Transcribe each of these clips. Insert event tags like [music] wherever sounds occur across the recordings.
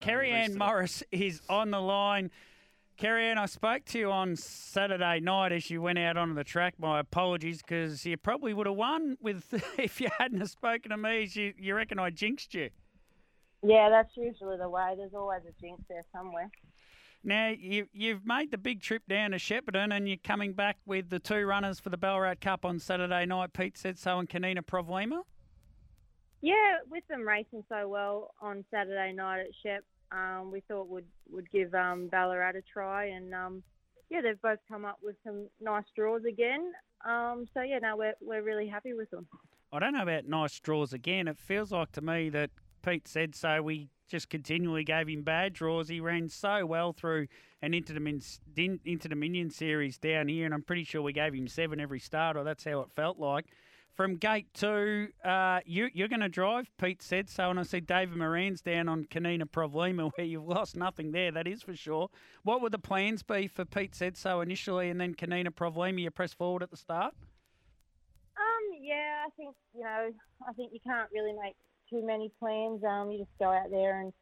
Kerry Ann Morris is on the line. Kerry Ann, I spoke to you on Saturday night as you went out onto the track. My apologies, because you probably would have won with [laughs] if you hadn't have spoken to me. You, you reckon I jinxed you? Yeah, that's usually the way. There's always a jinx there somewhere. Now, you, you've made the big trip down to Shepparton and you're coming back with the two runners for the Ballarat Cup on Saturday night, Pete said so and Kanina Provlima. Yeah, with them racing so well on Saturday night at Shep, um, we thought would would give um, Ballarat a try, and um, yeah, they've both come up with some nice draws again. Um, so yeah, no, we're we're really happy with them. I don't know about nice draws again. It feels like to me that Pete said so. We just continually gave him bad draws. He ran so well through an Interdominion, Interdominion series down here, and I'm pretty sure we gave him seven every start, or that's how it felt like. From gate two, uh, you, you're going to drive, Pete said so. And I see David Moran's down on Kanina Provlima, [laughs] where you've lost nothing there, that is for sure. What would the plans be for Pete said so initially, and then Kanina Provlima, you press forward at the start? Um, yeah, I think, you know, I think you can't really make too many plans. Um, you just go out there and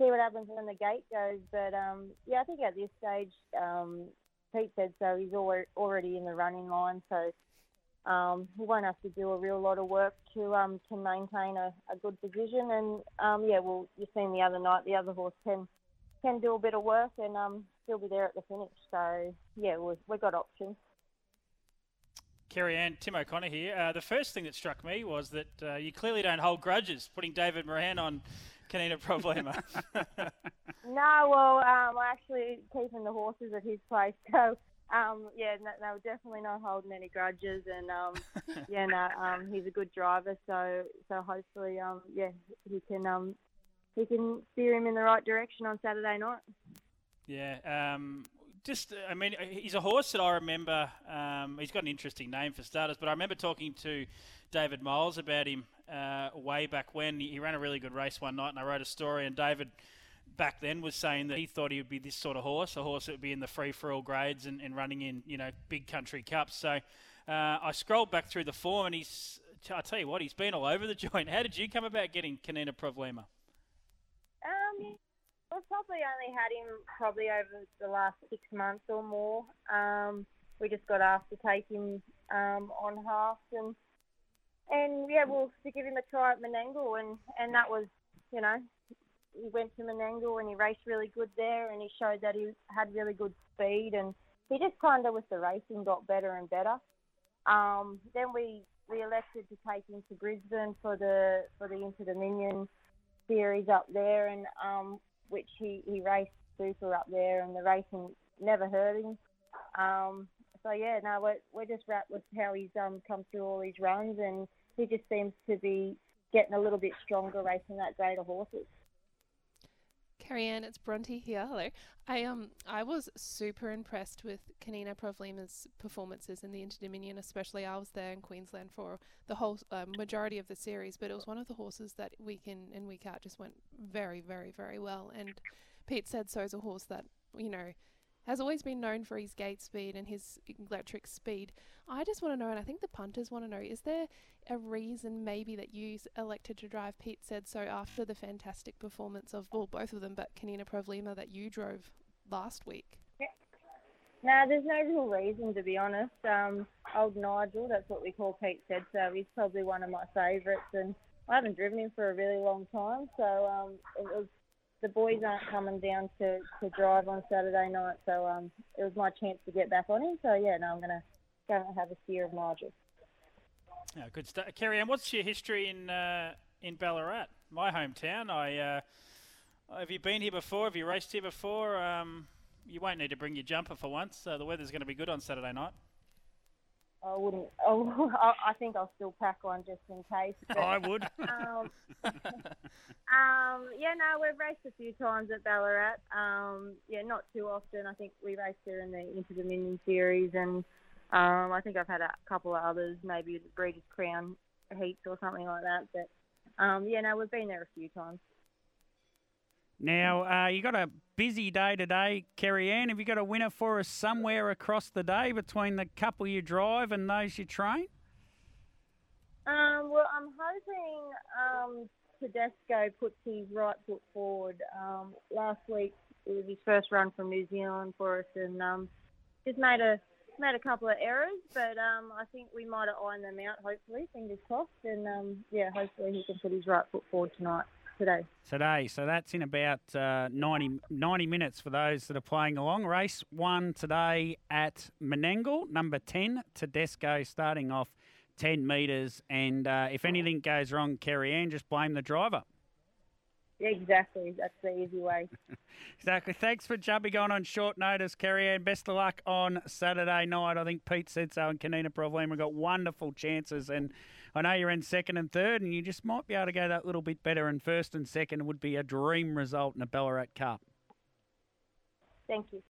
see what happens when the gate goes. But um, yeah, I think at this stage, um, Pete said so. He's already in the running line, so um, he won't have to do a real lot of work to um, to maintain a, a good position. And um, yeah, well, you've seen the other night, the other horse can can do a bit of work and um, still be there at the finish. So yeah, we've, we've got options. Kerry Ann, Tim O'Connor here. Uh, the first thing that struck me was that uh, you clearly don't hold grudges, putting David Moran on Kanina Provlima. [laughs] [laughs] no, well, um, I actually keeping the horses at his place, [laughs] so um, yeah, no, no, definitely not holding any grudges, and um, [laughs] yeah, no, um, he's a good driver, so so hopefully, um, yeah, he can um, he can steer him in the right direction on Saturday night. Yeah, um, just I mean, he's a horse that I remember. Um, he's got an interesting name for starters, but I remember talking to David Miles about him uh, way back when he ran a really good race one night, and I wrote a story, and David back then was saying that he thought he would be this sort of horse, a horse that would be in the free for all grades and, and, running in you know big country cups. So uh, I scrolled back through the form, and he's I tell you what, he's been all over the [laughs] joint. How did you come about getting Kanina Provlima? Um, we've probably only had him probably over the last six months or more. Um, we just got asked to take him um, on half and and yeah, we'll to give him a try at Menangle, and and that was, you know, he went to Menangle and he raced really good there, and he showed that he had really good speed, and he just kind of with the racing got better and better. Um, then we we elected to take him to Brisbane for the for the Interdominion series up there, and um, which he he raced super up there, and the racing never hurt him. Um, so yeah, no, we're we're just rapt with how he's um come through all these runs, and he just seems to be getting a little bit stronger racing that of horses. Kerry Ann, it's Bronte here. Hello. I um I was super impressed with Kanina Provlima's performances in the Interdominion, especially I was there in Queensland for the whole uh, majority of the series, but it was one of the horses that week in and week out just went very, very, very well. And Pete said so is a horse that you know has always been known for his gate speed and his electric speed. I just want to know, and I think the punters want to know, is there a reason maybe that you elected to drive Pete said so after the fantastic performance of, well, both of them, but Kanina Provlima that you drove last week? Yeah. No, there's no real reason to be honest. Um, old Nigel, that's what we call Pete said so. He's probably one of my favourites, and I haven't driven him for a really long time, so um, it was the boys aren't coming down to, to drive on Saturday night, so um, it was my chance to get back on him. So yeah, no, I'm gonna go and have a steer of Nigel. Yeah, good stuff. Kerry Ann, what's your history in uh, in Ballarat, my hometown? I uh, have you been here before? Have you raced here before? Um, you won't need to bring your jumper for once. Uh, the weather's going to be good on Saturday night. I wouldn't. [laughs] Oh, I think I'll still pack one just in case. But, I would. um, [laughs] [laughs] um, yeah, no, we've raced a few times at Ballarat. Um, yeah, not too often. I think we raced there in the Interdominion series, and um, I think I've had a couple of others, maybe the Breeders' Crown heats or something like that. But um, yeah, no, we've been there a few times. Now, uh, you got a busy day today, Kerry Ann. Have you got a winner for us somewhere across the day between the couple you drive and those you train? Um, well, I'm hoping um, Tedesco puts his right foot forward. Um, last week it was his first run from New Zealand for us, and um, just made a made a couple of errors, but um, I think we might have ironed them out. Hopefully, fingers crossed, and um, yeah, hopefully he can put his right foot forward tonight. Today. Today, so that's in about uh, 90, 90 minutes for those that are playing along. Race one today at Menangle, number 10, Tedesco starting off 10 metres. And uh, if anything goes wrong, Kerry Ann, just blame the driver. Exactly. That's the easy way. [laughs] exactly. Thanks for jumping on on short notice, Kerry Ann. Best of luck on Saturday night. I think Pete said so, and Kanina Provlima got wonderful chances. And I know you're in second and third, and you just might be able to go that little bit better. And first and second would be a dream result in a Ballarat Cup. Thank you.